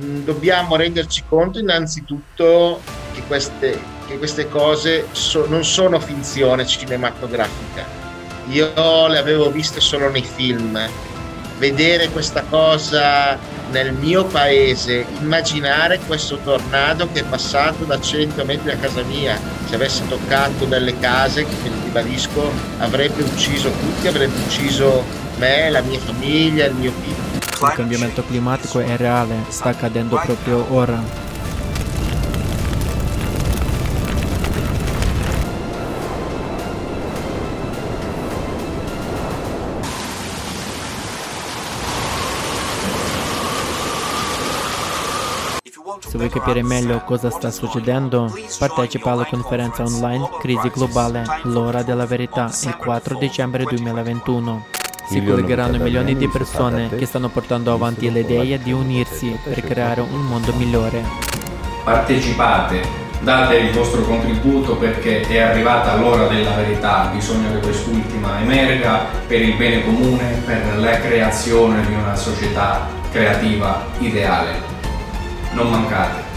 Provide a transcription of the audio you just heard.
mm, dobbiamo renderci conto innanzitutto che queste, che queste cose so, non sono finzione cinematografica. Io le avevo viste solo nei film. Vedere questa cosa nel mio paese, immaginare questo tornado che è passato da 100 metri a casa mia, se avesse toccato delle case, che ribadisco, avrebbe ucciso tutti, avrebbe ucciso me, la mia famiglia, il mio figlio. Il cambiamento climatico è reale, sta accadendo proprio ora. Se vuoi capire meglio cosa sta succedendo, partecipa alla conferenza online Crisi globale, l'ora della verità, il 4 dicembre 2021. Si collegheranno milioni di persone che stanno portando avanti l'idea di unirsi per creare un mondo migliore. Partecipate, date il vostro contributo perché è arrivata l'ora della verità, bisogna che quest'ultima emerga per il bene comune, per la creazione di una società creativa ideale non mancate.